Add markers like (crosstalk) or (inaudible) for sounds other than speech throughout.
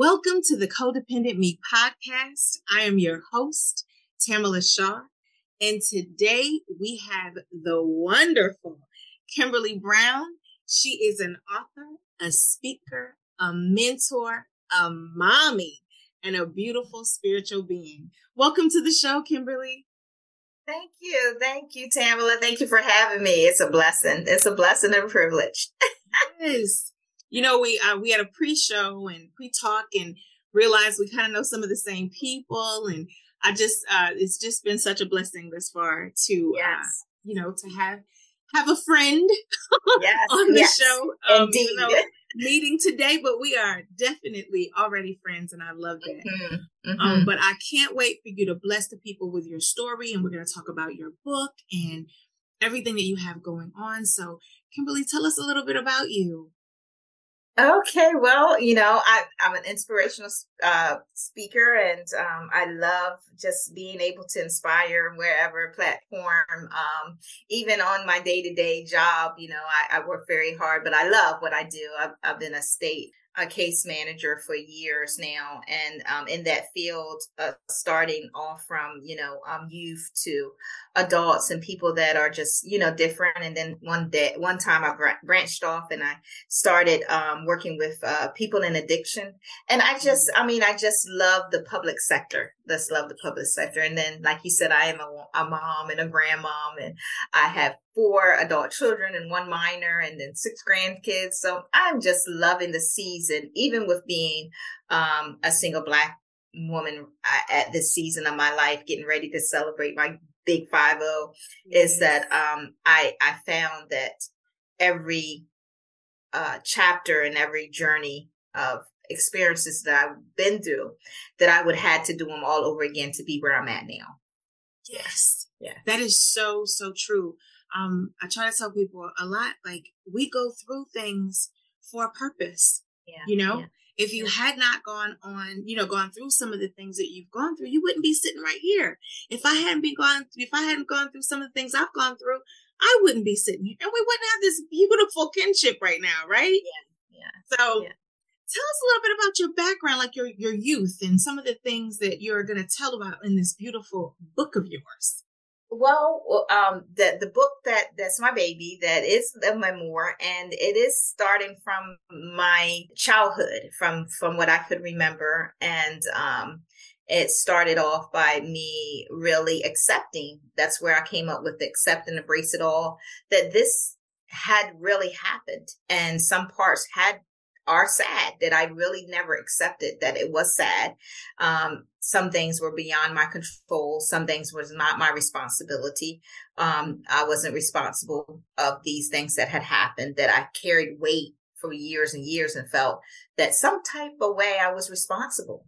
Welcome to the Codependent Me podcast. I am your host, Tamala Shaw, and today we have the wonderful Kimberly Brown. She is an author, a speaker, a mentor, a mommy, and a beautiful spiritual being. Welcome to the show, Kimberly. Thank you. Thank you, Tamala. Thank you for having me. It's a blessing. It's a blessing and a privilege. (laughs) yes you know, we uh, we had a pre-show and pre-talk and realized we kind of know some of the same people, and I just uh, it's just been such a blessing this far to uh, yes. uh, you know to have have a friend (laughs) yes. on the yes. show. Um, Indeed. You (laughs) know, meeting today, but we are definitely already friends, and I love that. Mm-hmm. Mm-hmm. Um, but I can't wait for you to bless the people with your story, and we're going to talk about your book and everything that you have going on. So, Kimberly, tell us a little bit about you. Okay, well, you know, I, am an inspirational uh, speaker, and um, I love just being able to inspire wherever platform. Um, even on my day to day job, you know, I, I, work very hard, but I love what I do. I've, I've been a state a case manager for years now, and um, in that field, uh, starting off from you know um, youth to adults and people that are just you know different. And then one day, one time, I branched off and I started um, working with uh, people in addiction. And I just, mm-hmm. I mean, I just love the public sector. Let's love the public sector. And then, like you said, I am a, a mom and a grandmom, and I have four adult children and one minor, and then six grandkids. So I'm just loving the season, even with being um, a single black woman uh, at this season of my life, getting ready to celebrate my big five zero. Is that um, I I found that every uh, chapter and every journey of experiences that I've been through, that I would had to do them all over again to be where I'm at now. Yes. Yeah. That is so, so true. Um, I try to tell people a lot, like we go through things for a purpose. Yeah. You know, yeah. if you had not gone on, you know, gone through some of the things that you've gone through, you wouldn't be sitting right here. If I hadn't been gone, if I hadn't gone through some of the things I've gone through, I wouldn't be sitting here and we wouldn't have this beautiful kinship right now, right? Yeah. Yeah. So yeah. tell us a little bit about your background, like your your youth and some of the things that you're gonna tell about in this beautiful book of yours. Well, um, the the book that that's my baby that is a memoir, and it is starting from my childhood, from from what I could remember, and um, it started off by me really accepting. That's where I came up with accept and embrace it all. That this had really happened, and some parts had are sad that I really never accepted that it was sad. Um, some things were beyond my control. Some things was not my responsibility. Um, I wasn't responsible of these things that had happened that I carried weight for years and years and felt that some type of way I was responsible,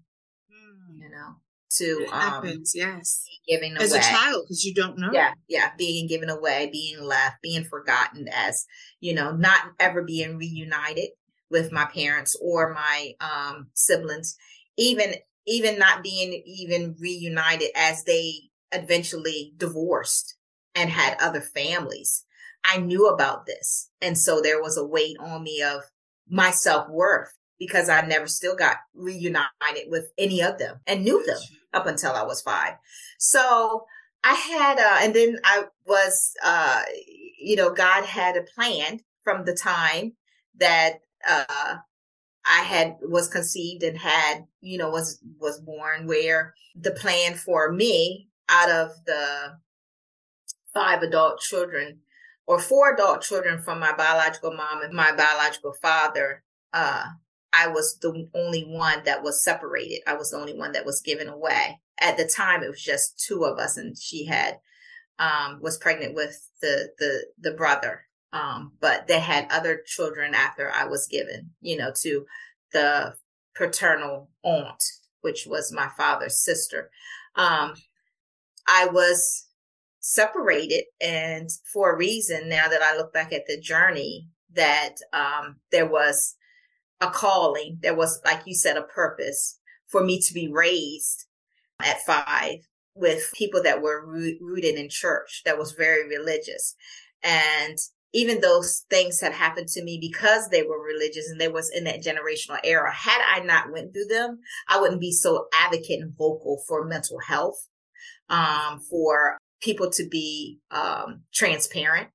mm. you know, to, it um, happens, yes. Giving away. as a child, because you don't know. Yeah. Yeah. Being given away, being left, being forgotten as, you know, not ever being reunited with my parents or my um, siblings, even even not being even reunited as they eventually divorced and had other families. I knew about this. And so there was a weight on me of my self worth because I never still got reunited with any of them and knew them up until I was five. So I had, uh, and then I was, uh, you know, God had a plan from the time that uh, I had was conceived and had, you know, was was born where the plan for me out of the five adult children or four adult children from my biological mom and my biological father, uh, I was the only one that was separated. I was the only one that was given away. At the time, it was just two of us, and she had um, was pregnant with the the the brother Um, but they had other children after I was given, you know, to the paternal aunt, which was my father's sister. Um, I was separated and for a reason now that I look back at the journey that um, there was a calling, there was, like you said, a purpose for me to be raised at five with people that were rooted in church, that was very religious. And even those things had happened to me because they were religious and they was in that generational era. Had I not went through them, I wouldn't be so advocate and vocal for mental health, um, for people to be um, transparent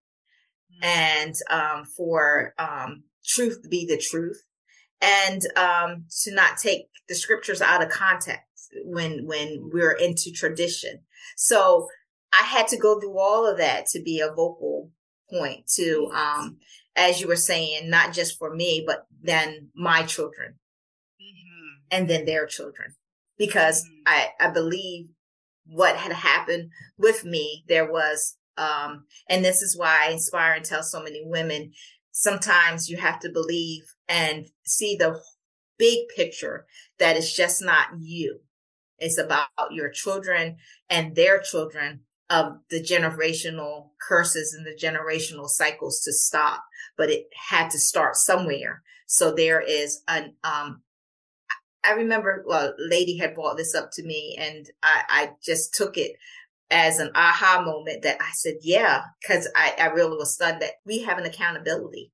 mm-hmm. and um, for um, truth to be the truth and um, to not take the scriptures out of context when when we're into tradition. So I had to go through all of that to be a vocal point to, um, as you were saying, not just for me, but then my children mm-hmm. and then their children, because mm-hmm. I, I believe what had happened with me, there was, um, and this is why I inspire and tell so many women, sometimes you have to believe and see the big picture that it's just not you. It's about your children and their children of the generational curses and the generational cycles to stop, but it had to start somewhere. So there is an, um, I remember, well, lady had brought this up to me and I, I just took it as an aha moment that I said, yeah, cause I, I really was stunned that we have an accountability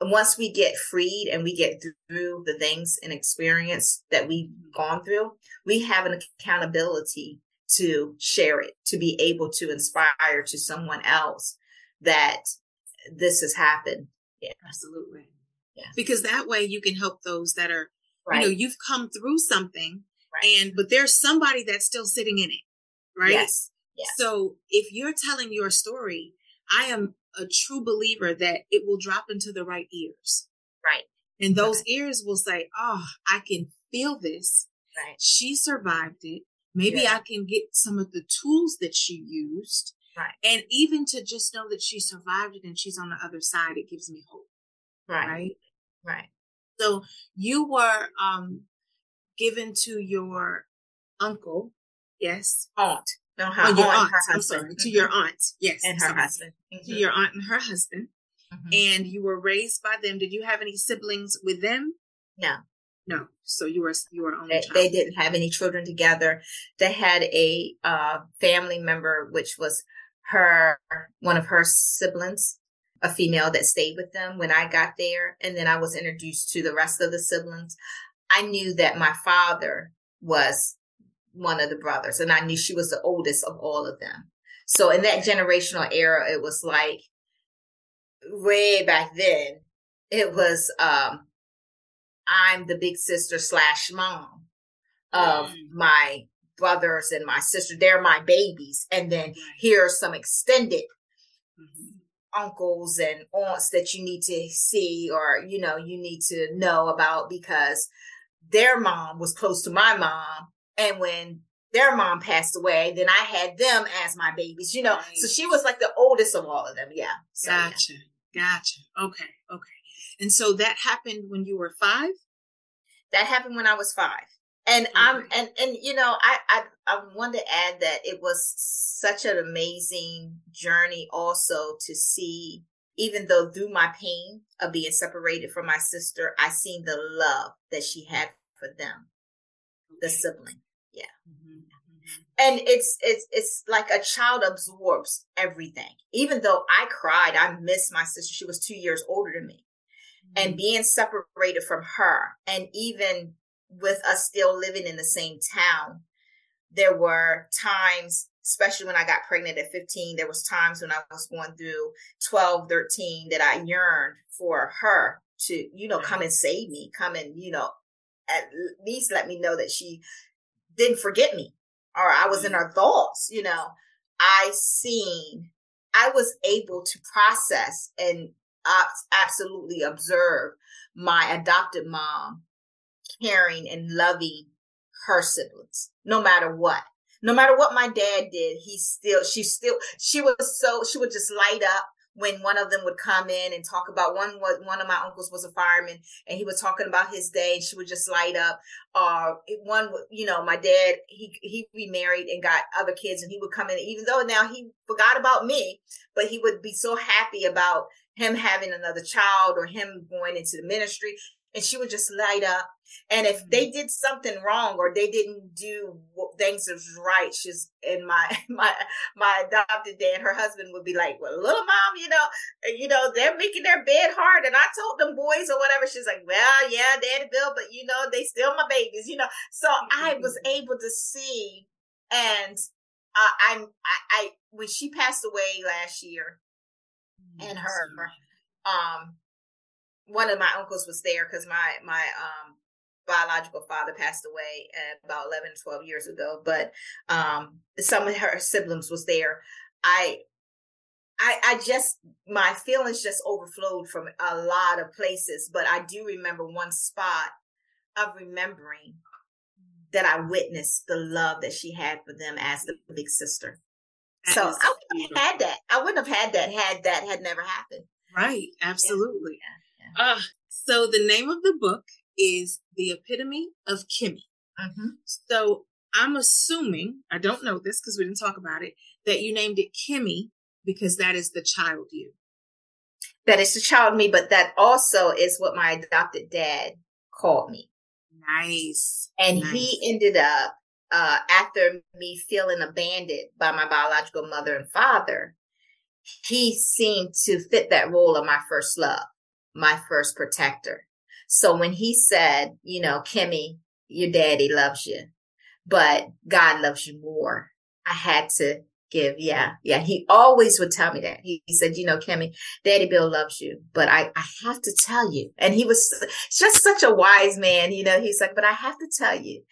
once we get freed and we get through the things and experience that we've gone through, we have an accountability to share it, to be able to inspire to someone else that this has happened. Yeah. Absolutely. Yeah. Because that way you can help those that are, right. you know, you've come through something right. and, but there's somebody that's still sitting in it. Right. Yes. yes. So if you're telling your story, I am a true believer that it will drop into the right ears. Right. And those right. ears will say, Oh, I can feel this. Right. She survived it. Maybe yeah. I can get some of the tools that she used. Right. And even to just know that she survived it and she's on the other side, it gives me hope. Right. Right. Right. So you were um given to your uncle, yes? Aunt. No, her, oh, your aunt. Her I'm sorry, to your aunt. Yes. And her sorry. husband. Mm-hmm. To your aunt and her husband. Mm-hmm. And you were raised by them. Did you have any siblings with them? No. No. So you were you were only they, they, didn't have any children together. They had a uh, family member, which was her one of her siblings, a female that stayed with them when I got there, and then I was introduced to the rest of the siblings. I knew that my father was one of the brothers, and I knew she was the oldest of all of them. So in that generational era, it was like way back then. It was um, I'm the big sister slash mom of mm. my brothers and my sister. They're my babies, and then here are some extended. Mm-hmm uncles and aunts that you need to see or you know you need to know about because their mom was close to my mom and when their mom passed away, then I had them as my babies, you know. Right. So she was like the oldest of all of them. Yeah. So, gotcha. Yeah. Gotcha. Okay. Okay. And so that happened when you were five? That happened when I was five. And okay. I'm and and you know, I, I I want to add that it was such an amazing journey also to see even though through my pain of being separated from my sister, I seen the love that she had for them, the sibling. Yeah. Mm-hmm, mm-hmm. And it's it's it's like a child absorbs everything. Even though I cried, I miss my sister. She was two years older than me. Mm-hmm. And being separated from her, and even with us still living in the same town, there were times, especially when I got pregnant at 15, there was times when I was going through 12, 13 that I yearned for her to, you know, come and save me, come and, you know, at least let me know that she didn't forget me or I was in mm-hmm. her thoughts, you know. I seen, I was able to process and absolutely observe my adopted mom caring and loving her siblings, no matter what. No matter what my dad did, he still, she still, she was so, she would just light up when one of them would come in and talk about one was one of my uncles was a fireman and he was talking about his day and she would just light up or uh, one you know my dad he he remarried and got other kids and he would come in even though now he forgot about me but he would be so happy about him having another child or him going into the ministry and she would just light up. And if they mm-hmm. did something wrong or they didn't do things that was right, she's in my (laughs) my my adopted dad, her husband would be like, "Well, little mom, you know, you know, they're making their bed hard." And I told them boys or whatever. She's like, "Well, yeah, Daddy Bill, but you know, they still my babies, you know." So I was mm-hmm. able to see, and uh, I'm I, I when she passed away last year, and her um one of my uncles was there because my my um biological father passed away about 11 12 years ago but um some of her siblings was there i I, I just my feelings just overflowed from a lot of places, but I do remember one spot of remembering that I witnessed the love that she had for them as the big sister. That so I wouldn't have had that. I wouldn't have had that had that had never happened. Right. Absolutely. Yeah. Uh, so the name of the book is The Epitome of Kimmy. Mm-hmm. So I'm assuming, I don't know this because we didn't talk about it, that you named it Kimmy because that is the child you. That is the child me, but that also is what my adopted dad called me. Nice. And nice. he ended up, uh, after me feeling abandoned by my biological mother and father, he seemed to fit that role of my first love my first protector. So when he said, you know, Kimmy, your daddy loves you, but God loves you more, I had to give. Yeah. Yeah. He always would tell me that. He, he said, you know, Kimmy, daddy Bill loves you, but I, I have to tell you. And he was just such a wise man. You know, he's like, but I have to tell you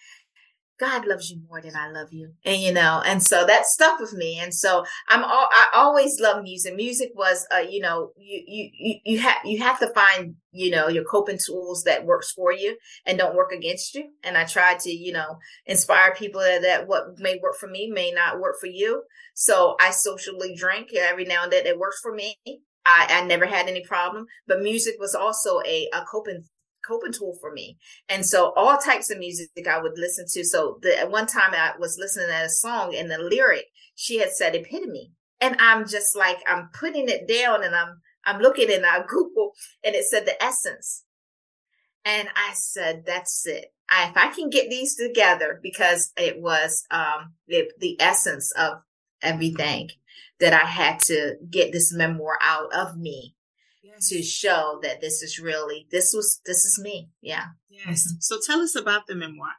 God loves you more than I love you. And you know, and so that stuck with me. And so I'm all, I always love music. Music was, uh, you know, you, you, you have, you have to find, you know, your coping tools that works for you and don't work against you. And I try to, you know, inspire people that, that what may work for me may not work for you. So I socially drink every now and then. It works for me. I, I never had any problem, but music was also a, a coping coping tool for me. And so all types of music I would listen to. So the at one time I was listening to a song and the lyric, she had said epitome. And I'm just like, I'm putting it down and I'm I'm looking in our (laughs) Google and it said the essence. And I said, that's it. I, if I can get these together, because it was um, the, the essence of everything that I had to get this memoir out of me to show that this is really this was this is me. Yeah. Yes. So tell us about the memoir.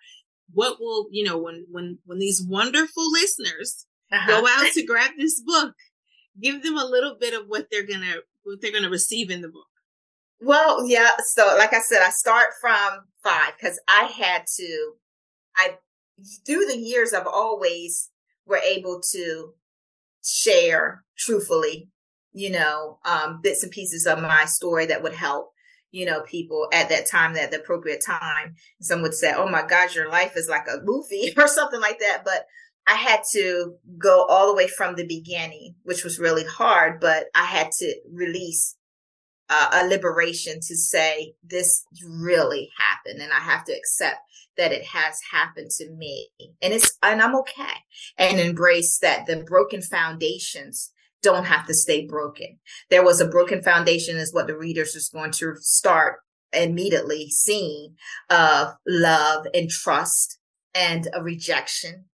What will you know when when when these wonderful listeners uh-huh. go out to (laughs) grab this book give them a little bit of what they're gonna what they're gonna receive in the book. Well yeah so like i said i start from five because i had to i through the years i've always were able to share truthfully you know, um, bits and pieces of my story that would help, you know, people at that time, at the appropriate time. Some would say, Oh my God, your life is like a movie (laughs) or something like that. But I had to go all the way from the beginning, which was really hard, but I had to release uh, a liberation to say this really happened and I have to accept that it has happened to me and it's, and I'm okay and embrace that the broken foundations don't have to stay broken. There was a broken foundation is what the readers is going to start immediately seeing of love and trust and a rejection.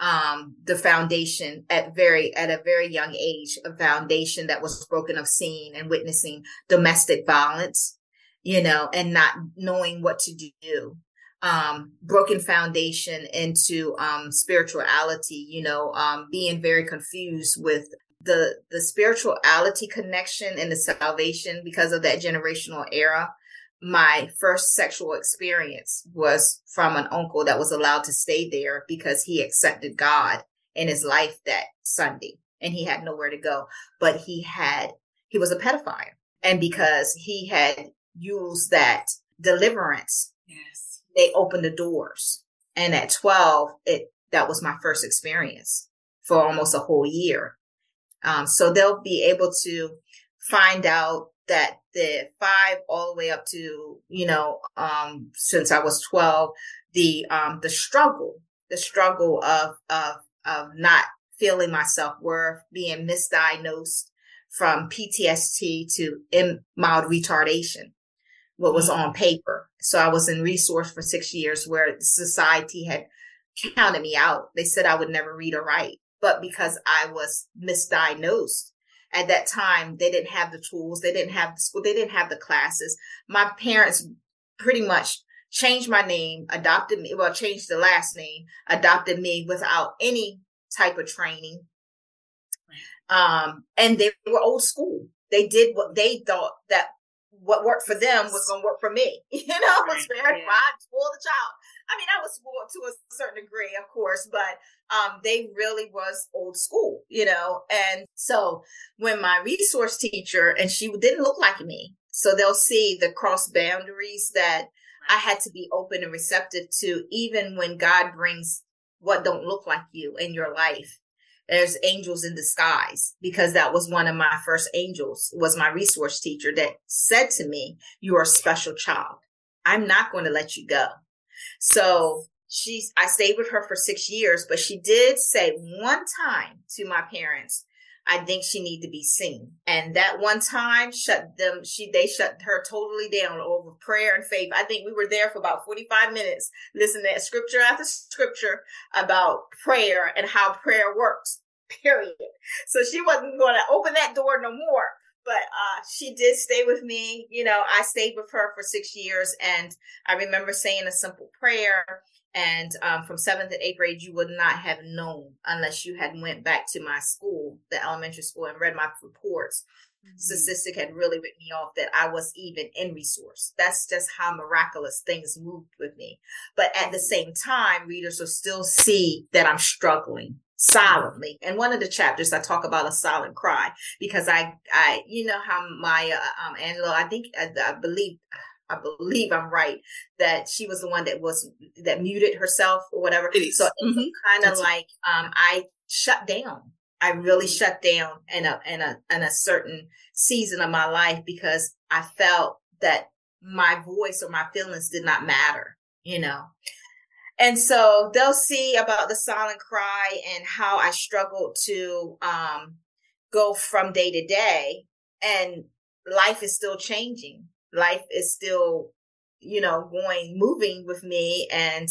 Um, the foundation at very, at a very young age, a foundation that was broken of seeing and witnessing domestic violence, you know, and not knowing what to do um, broken foundation into um, spirituality, you know, um, being very confused with the the spirituality connection and the salvation because of that generational era my first sexual experience was from an uncle that was allowed to stay there because he accepted God in his life that Sunday and he had nowhere to go. But he had he was a pedophile. And because he had used that deliverance yes. they opened the doors. And at 12 it that was my first experience for almost a whole year um, so they'll be able to find out that the five all the way up to, you know, um, since I was 12, the, um, the struggle, the struggle of, of, of not feeling my self worth, being misdiagnosed from PTSD to mild retardation, what was mm-hmm. on paper. So I was in resource for six years where society had counted me out. They said I would never read or write, but because I was misdiagnosed at that time, they didn't have the tools. They didn't have the school. They didn't have the classes. My parents pretty much changed my name, adopted me, well, changed the last name, adopted me without any type of training. Um, and they were old school. They did what they thought that what worked for them was going to work for me. (laughs) You know, right. was very yeah. Spoiled the child. I mean, I was spoiled to a certain degree, of course, but um, they really was old school, you know. And so when my resource teacher, and she didn't look like me, so they'll see the cross boundaries that I had to be open and receptive to, even when God brings what don't look like you in your life. There's angels in disguise because that was one of my first angels was my resource teacher that said to me, you are a special child. I'm not going to let you go. So she's, I stayed with her for six years, but she did say one time to my parents, I think she need to be seen. And that one time shut them, she, they shut her totally down over prayer and faith. I think we were there for about 45 minutes, listening to scripture after scripture about prayer and how prayer works, period. So she wasn't going to open that door no more but uh, she did stay with me. You know, I stayed with her for six years, and I remember saying a simple prayer. And um, from seventh and eighth grade, you would not have known unless you had went back to my school, the elementary school, and read my reports. Mm-hmm. Statistic had really written me off that I was even in resource. That's just how miraculous things moved with me. But at the same time, readers will still see that I'm struggling silently. And one of the chapters I talk about a silent cry because I, I, you know how my, uh, um, Angela, I think, I, I believe, I believe I'm right that she was the one that was that muted herself or whatever. So mm-hmm. kind of like um I shut down. I really mm-hmm. shut down in a in a in a certain season of my life because I felt that my voice or my feelings did not matter, you know. And so they'll see about the silent cry and how I struggled to um, go from day to day. And life is still changing. Life is still, you know, going, moving with me. And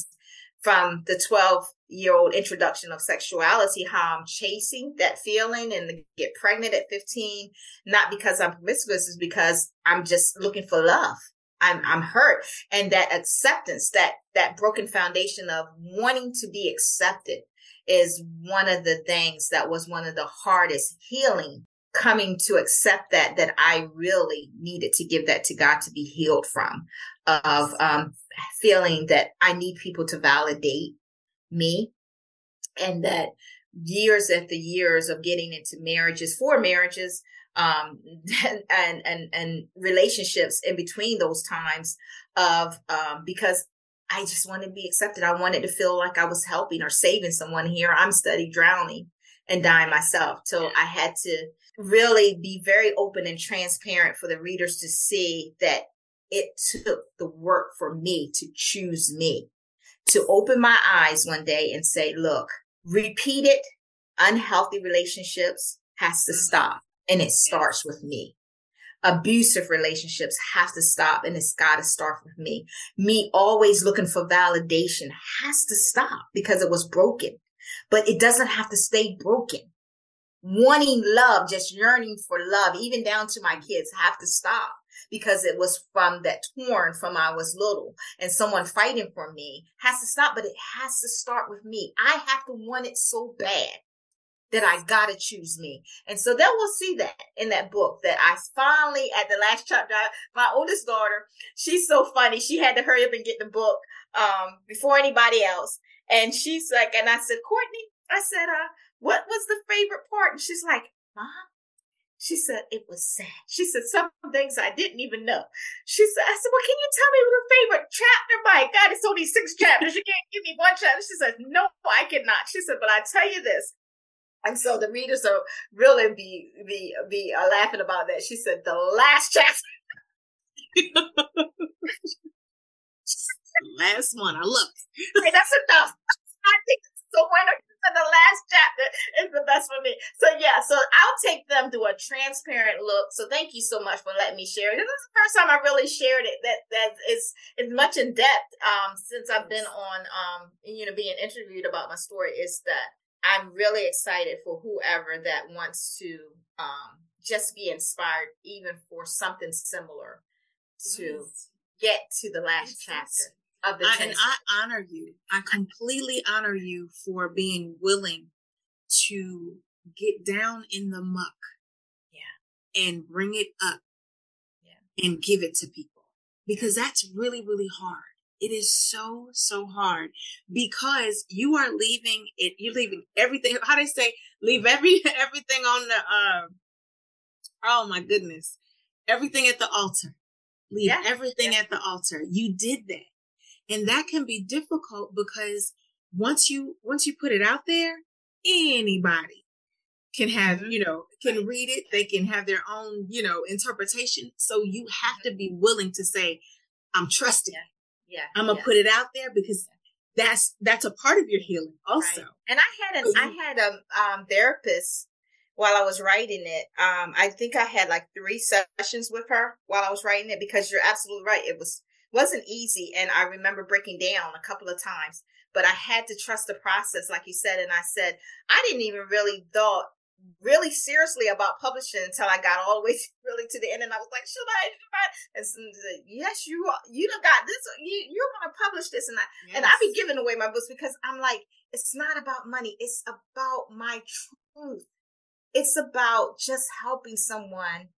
from the 12 year old introduction of sexuality, how I'm chasing that feeling and get pregnant at 15, not because I'm promiscuous, is because I'm just looking for love. I'm, I'm hurt. And that acceptance, that, that broken foundation of wanting to be accepted is one of the things that was one of the hardest healing coming to accept that, that I really needed to give that to God to be healed from of, um, feeling that I need people to validate me and that years after years of getting into marriages for marriages um, (laughs) and, and, and relationships in between those times of, um, because I just wanted to be accepted. I wanted to feel like I was helping or saving someone here. I'm study drowning and dying myself. So I had to really be very open and transparent for the readers to see that it took the work for me to choose me, to open my eyes one day and say, look, repeated unhealthy relationships has to mm. stop and it starts with me. Abusive relationships have to stop and it's got to start with me. Me always looking for validation has to stop because it was broken, but it doesn't have to stay broken. Wanting love, just yearning for love, even down to my kids have to stop because it was from that torn from I was little and someone fighting for me has to stop, but it has to start with me. I have to want it so bad that I gotta choose me. And so then we'll see that in that book that I finally at the last chapter, my oldest daughter, she's so funny. She had to hurry up and get the book, um, before anybody else. And she's like, and I said, Courtney, I said, uh, what was the favorite part? And she's like, Mom, she said, it was sad. She said, some things I didn't even know. She said, I said, well, can you tell me what your favorite chapter? My God, it's only six chapters. You can't give me one chapter. She said, no, I cannot. She said, but I tell you this, And so the readers are really be be be uh, laughing about that. She said the last chapter. last one. I love it. Hey, that's enough. I think so. When the last chapter is the best for me. So yeah, so I'll take them to a transparent look. So thank you so much for letting me share it. This is the first time I really shared it that that is is much in depth um since I've been on um you know being interviewed about my story is that I'm really excited for whoever that wants to um just be inspired even for something similar to get to the last chapter of the I, and I honor you. I completely honor you for being willing to get down in the muck. Yeah. And bring it up. Yeah. And give it to people. Because that's really, really hard. It is so, so hard because you are leaving it, you're leaving everything. How do they say, leave every, (laughs) everything on the, uh, oh my goodness, everything at the altar. Leave yeah. everything yeah. at the altar. You did that. And that can be difficult because once you, once you put it out there, anybody can have, mm-hmm. you know, can read it. They can have their own, you know, interpretation. So you have to be willing to say, I'm trusting. Yeah. Yeah. I'm gonna yeah. put it out there because that's, that's a part of your healing also. Right. And I had an, I had a um, therapist while I was writing it. Um, I think I had like three sessions with her while I was writing it because you're absolutely right. It was wasn't easy, and I remember breaking down a couple of times. But I had to trust the process, like you said. And I said I didn't even really thought really seriously about publishing until I got all the way to, (laughs) really to the end, and I was like, "Should I?" And said, yes, you you don't got this. You you're going to publish this, and I yes. and I be giving away my books because I'm like, it's not about money. It's about my truth it's about just helping someone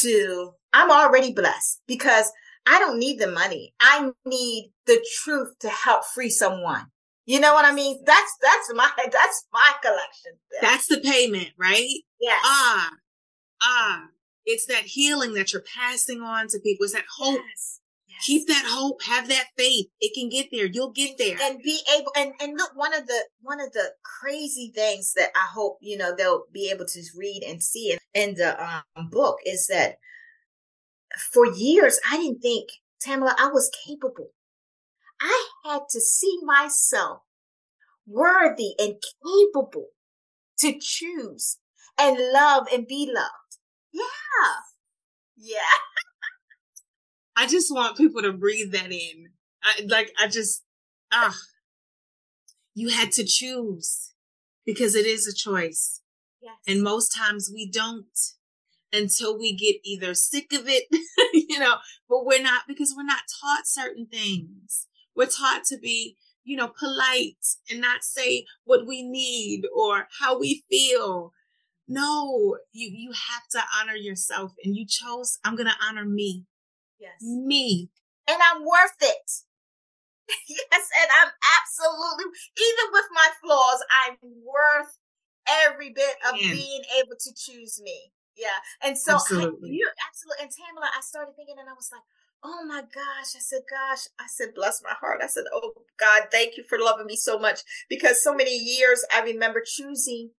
to, I'm already blessed because I don't need the money. I need the truth to help free someone. You know what I mean? That's, that's my, (laughs) that's my collection. That's the payment, right? Yeah. Ah, ah, it's that healing that you're passing on to people. It's that hope. Yes. Keep that hope, have that faith. It can get there. You'll get there. And be able and, and look, one of the one of the crazy things that I hope, you know, they'll be able to read and see in, in the um, book is that for years I didn't think, Tamala, I was capable. I had to see myself worthy and capable to choose and love and be loved. Yeah. Yeah. (laughs) I just want people to breathe that in. I, like, I just, ah, you had to choose because it is a choice. Yes. And most times we don't until we get either sick of it, (laughs) you know, but we're not because we're not taught certain things. We're taught to be, you know, polite and not say what we need or how we feel. No, you you have to honor yourself and you chose I'm going to honor me. Yes. Me. And I'm worth it. (laughs) yes, and I'm absolutely, even with my flaws, I'm worth every bit of being able to choose me. Yeah. And so absolutely. I, you absolutely and Tamala, I started thinking and I was like, oh my gosh. I said, gosh, I said, bless my heart. I said, oh God, thank you for loving me so much. Because so many years I remember choosing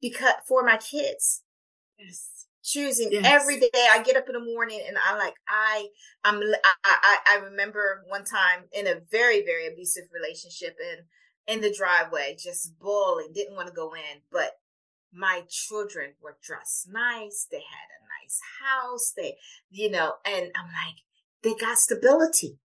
because for my kids. Yes choosing yes. every day i get up in the morning and i like i i'm I, I i remember one time in a very very abusive relationship and in the driveway just bawling didn't want to go in but my children were dressed nice they had a nice house they you know and i'm like they got stability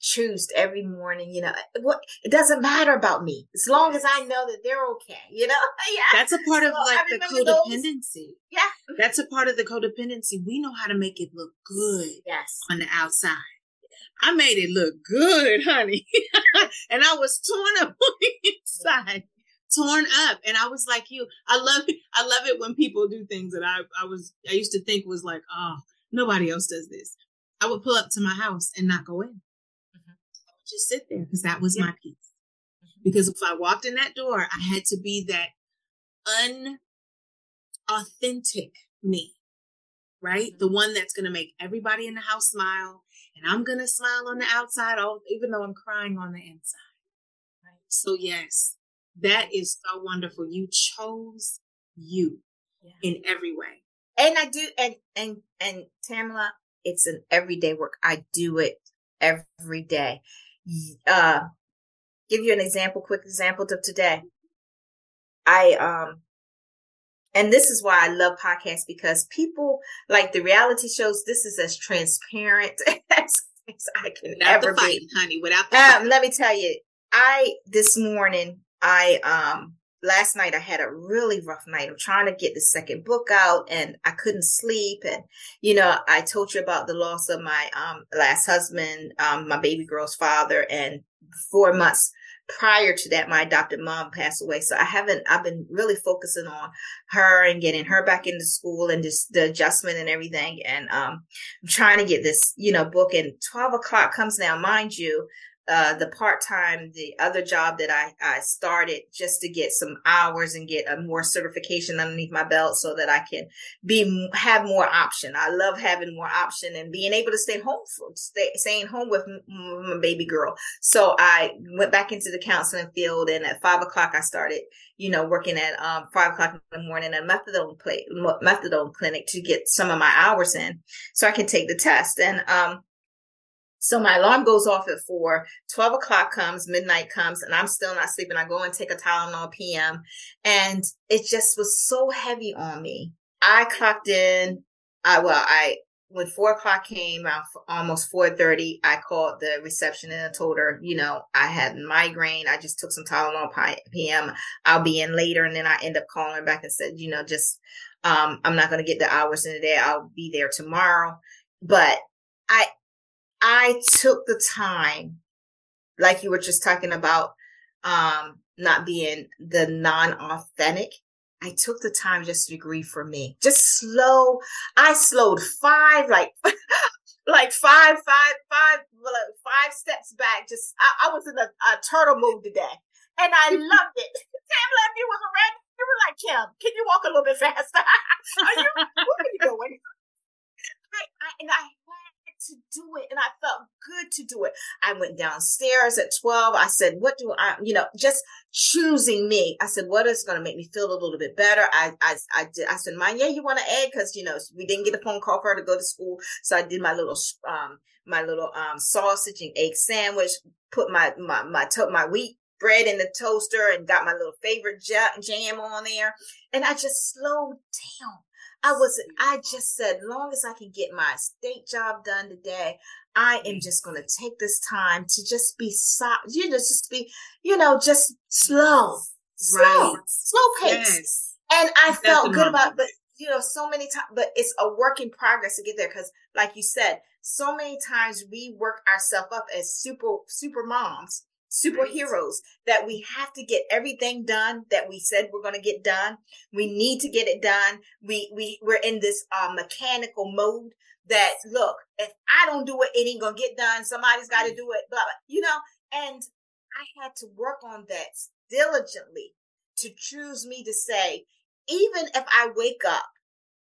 choose every morning, you know, what it doesn't matter about me as long as I know that they're okay, you know? (laughs) yeah. That's a part so of like the codependency. Those. Yeah. That's a part of the codependency. We know how to make it look good. Yes. On the outside. I made it look good, honey. (laughs) and I was torn up (laughs) on the inside. Torn up. And I was like you. I love it. I love it when people do things that I, I was I used to think was like, oh, nobody else does this. I would pull up to my house and not go in I would just sit there because that was yeah. my peace. Mm-hmm. Because if I walked in that door, I had to be that unauthentic me, right? Mm-hmm. The one that's going to make everybody in the house smile and I'm going to smile on the outside, even though I'm crying on the inside. Right. So yes, That is so wonderful. You chose you yeah. in every way. And I do, and and and Tamala, it's an everyday work. I do it every day. Uh, give you an example, quick example of today. I um and this is why I love podcasts because people like the reality shows. This is as transparent (laughs) as, as I can without ever fight, be, honey. Without the um, let me tell you, I this morning I um last night I had a really rough night. I'm trying to get the second book out and I couldn't sleep. And, you know, I told you about the loss of my um, last husband, um, my baby girl's father, and four months prior to that, my adopted mom passed away. So I haven't, I've been really focusing on her and getting her back into school and just the adjustment and everything. And, um, I'm trying to get this, you know, book and 12 o'clock comes now, mind you, uh, the part time, the other job that I, I started just to get some hours and get a more certification underneath my belt so that I can be, have more option. I love having more option and being able to stay home, for, stay, staying home with my baby girl. So I went back into the counseling field and at five o'clock I started, you know, working at, um, five o'clock in the morning at methadone play, methadone clinic to get some of my hours in so I can take the test. And, um, so my alarm goes off at four, 12 o'clock comes, midnight comes, and I'm still not sleeping. I go and take a Tylenol PM and it just was so heavy on me. I clocked in. I, well, I, when four o'clock came almost 4.30 i called the reception and i told her you know i had migraine i just took some tylenol pm i'll be in later and then i end up calling her back and said you know just um, i'm not going to get the hours in the day i'll be there tomorrow but i I took the time, like you were just talking about, um, not being the non-authentic. I took the time just to agree for me. Just slow. I slowed five, like, (laughs) like five, five, five, five steps back. Just, I, I was in a, a, turtle mood today and I (laughs) loved it. Tamala, if you was around, you were like, Kim, can you walk a little bit faster? (laughs) are you, where are you going? I, I, and I to do it and I felt good to do it. I went downstairs at 12. I said, what do I, you know, just choosing me. I said, what is going to make me feel a little bit better? I, I, I did, I said, mine, yeah, you want to egg? Cause you know, we didn't get a phone call for her to go to school. So I did my little, um, my little, um, sausage and egg sandwich, put my, my, my, to- my wheat bread in the toaster and got my little favorite jam on there. And I just slowed down. I was, I just said, long as I can get my state job done today, I am just going to take this time to just be, so, you know, just be, you know, just slow, slow, right. slow pace. Yes. And I felt good about, but you know, so many times, but it's a work in progress to get there. Cause like you said, so many times we work ourselves up as super, super moms superheroes that we have to get everything done that we said we're going to get done. We need to get it done. We, we, we're in this uh, mechanical mode that look, if I don't do it, it ain't going to get done. Somebody's got to do it, blah, blah, you know, and I had to work on that diligently to choose me to say, even if I wake up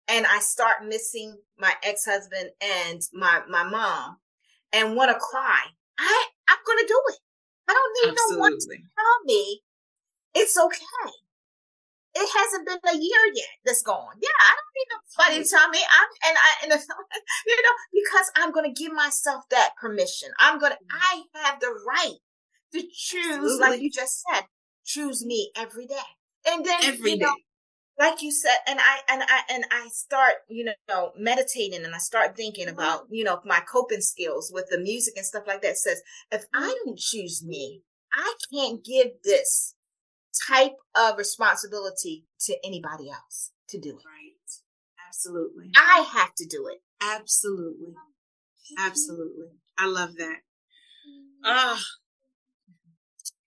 and I start missing my ex-husband and my, my mom and want to cry, I, I'm going to do it. I don't need Absolutely. no one to tell me it's okay. It hasn't been a year yet that's gone. Yeah, I don't need nobody to tell me. I'm and I and (laughs) you know because I'm going to give myself that permission. I'm going to. Mm-hmm. I have the right to choose, Absolutely. like you just said, choose me every day. And then every you know, day like you said and i and i and i start you know meditating and i start thinking mm-hmm. about you know my coping skills with the music and stuff like that says if i mm-hmm. don't choose me i can't give this type of responsibility to anybody else to do it. Right. Absolutely. I have to do it. Absolutely. Absolutely. I love that. Ah oh,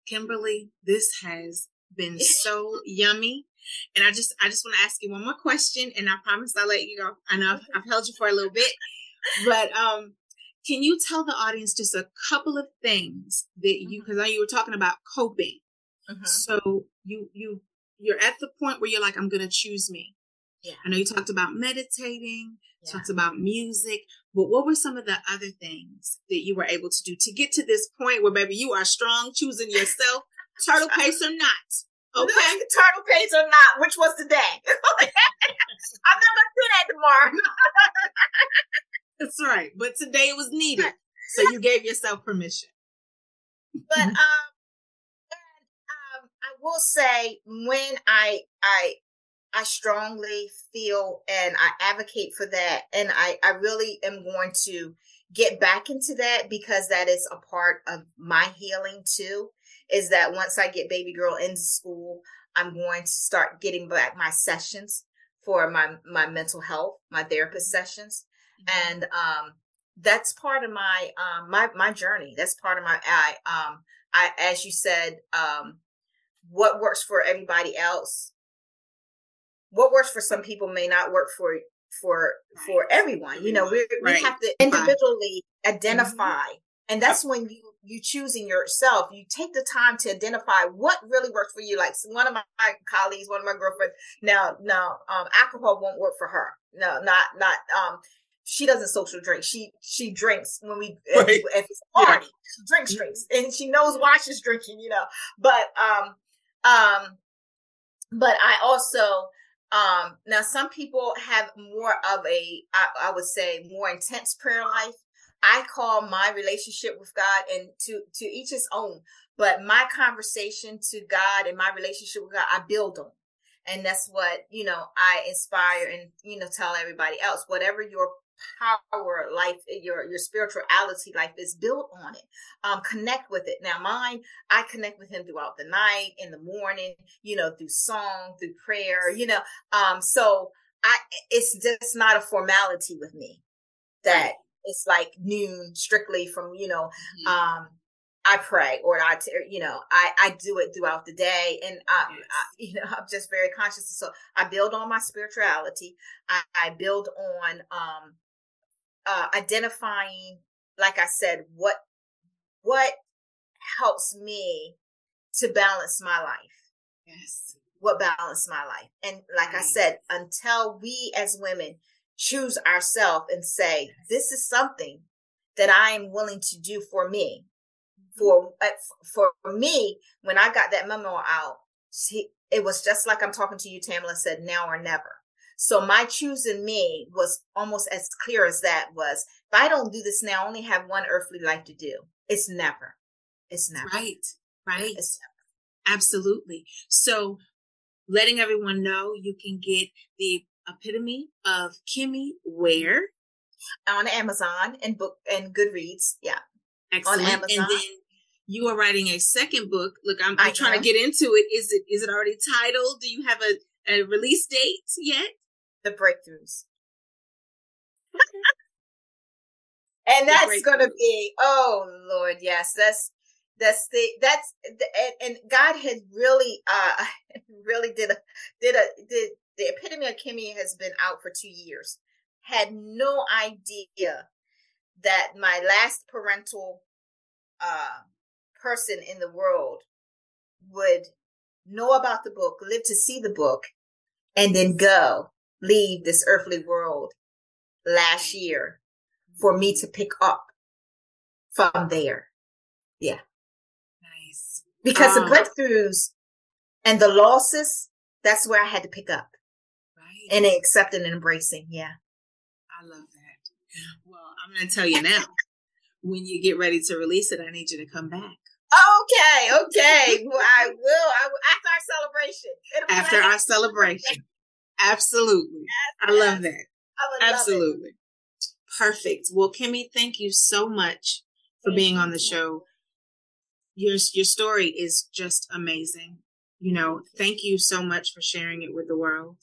kimberly this has been so yummy and I just I just want to ask you one more question, and I promise I'll let you go. I know I've, I've held you for a little bit, but um, can you tell the audience just a couple of things that you because mm-hmm. You were talking about coping. Mm-hmm. So you you you're at the point where you're like, I'm gonna choose me. Yeah. I know you talked about meditating, yeah. talked about music, but what were some of the other things that you were able to do to get to this point where maybe you are strong choosing yourself (laughs) turtle pace or not. Okay. turtle paste or not, which was today. (laughs) I'm not gonna do that tomorrow. (laughs) That's right. But today it was needed. So you gave yourself permission. But (laughs) um and um I will say when I I I strongly feel and I advocate for that. And I, I really am going to get back into that because that is a part of my healing too. Is that once I get baby girl into school, I'm going to start getting back my sessions for my my mental health, my therapist sessions. Mm-hmm. And um that's part of my um my my journey. That's part of my I um I as you said, um what works for everybody else what works for some people may not work for for for everyone. You know, we right. we have to individually identify, mm-hmm. and that's when you you choosing yourself. You take the time to identify what really works for you. Like one of my, colleagues, one of my girlfriends. Now, now, um, alcohol won't work for her. No, not not um. She doesn't social drink. She she drinks when we (laughs) right. if, if it's a party. Yeah. She drinks mm-hmm. drinks, and she knows why she's drinking. You know, but um um, but I also um, now, some people have more of a, I, I would say, more intense prayer life. I call my relationship with God and to to each his own. But my conversation to God and my relationship with God, I build on. And that's what, you know, I inspire and, you know, tell everybody else. Whatever your power life your your spirituality life is built on it um connect with it now mine i connect with him throughout the night in the morning you know through song through prayer you know um so i it's just not a formality with me that it's like noon strictly from you know mm-hmm. um I pray or I, you know, I, I do it throughout the day and I, yes. I, you know, (laughs) I'm just very conscious. So I build on my spirituality. I, I build on, um, uh, identifying, like I said, what what helps me to balance my life. Yes. What balance my life. And like right. I said, until we as women choose ourselves and say, yes. this is something that I am willing to do for me. Mm-hmm. For uh, for me, when I got that memo out, see, it was just like I'm talking to you, Tamala said, now or never. So my choosing me was almost as clear as that was. If I don't do this now, I only have one earthly life to do. It's never. It's never. Right. Right. It's never. Absolutely. So letting everyone know you can get the epitome of Kimmy where? On Amazon and book and Goodreads. Yeah. Excellent. On Amazon. And then you are writing a second book. Look, I'm, I'm trying to get into it. Is it is it already titled? Do you have a, a release date yet? The breakthroughs. (laughs) and that's going to be, oh Lord, yes, that's, that's the, that's, the, and, and God had really, uh, (laughs) really did a, did a, did, the epitome of Kimmy has been out for two years. Had no idea that my last parental, uh, person in the world would know about the book, live to see the book, and then go leave this earthly world last year for me to pick up from there. Yeah. Nice. Because um, the breakthroughs and the losses, that's where I had to pick up. Right. And accepting and embracing. Yeah. I love that. Well, I'm going to tell you now, when you get ready to release it, I need you to come back. Okay, okay. (laughs) well, I will. I will after our celebration. After our celebration. Absolutely. Yes, I love that. I Absolutely. Perfect. Well, Kimmy, thank you so much for thank being on the show. Your your story is just amazing. You know, thank you so much for sharing it with the world.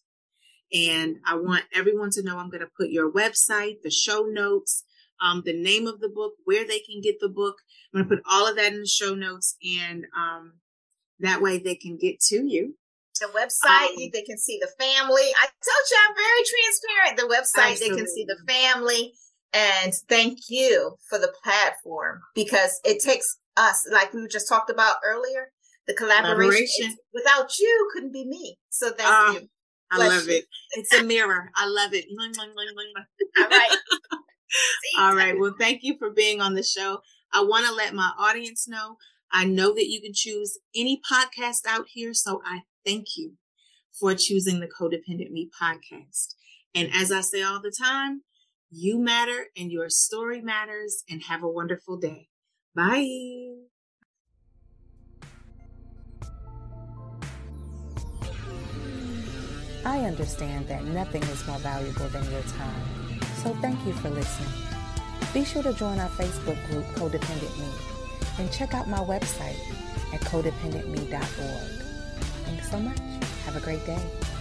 And I want everyone to know I'm going to put your website, the show notes, um, the name of the book, where they can get the book. I'm going to put all of that in the show notes, and um, that way they can get to you the website um, they can see the family i told you i'm very transparent the website absolutely. they can see the family and thank you for the platform because it takes us like we just talked about earlier the collaboration, collaboration. without you couldn't be me so thank uh, you I love you. it. It's a mirror. I love it. All right. (laughs) All right. Well, thank you for being on the show. I want to let my audience know I know that you can choose any podcast out here, so I thank you for choosing the Codependent Me podcast. And as I say all the time, you matter and your story matters, and have a wonderful day. Bye. I understand that nothing is more valuable than your time, so thank you for listening. Be sure to join our Facebook group, Codependent Me, and check out my website at codependentme.org. Thanks so much. Have a great day.